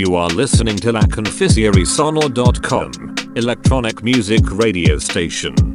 You are listening to La Sonor.com, electronic music radio station.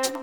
So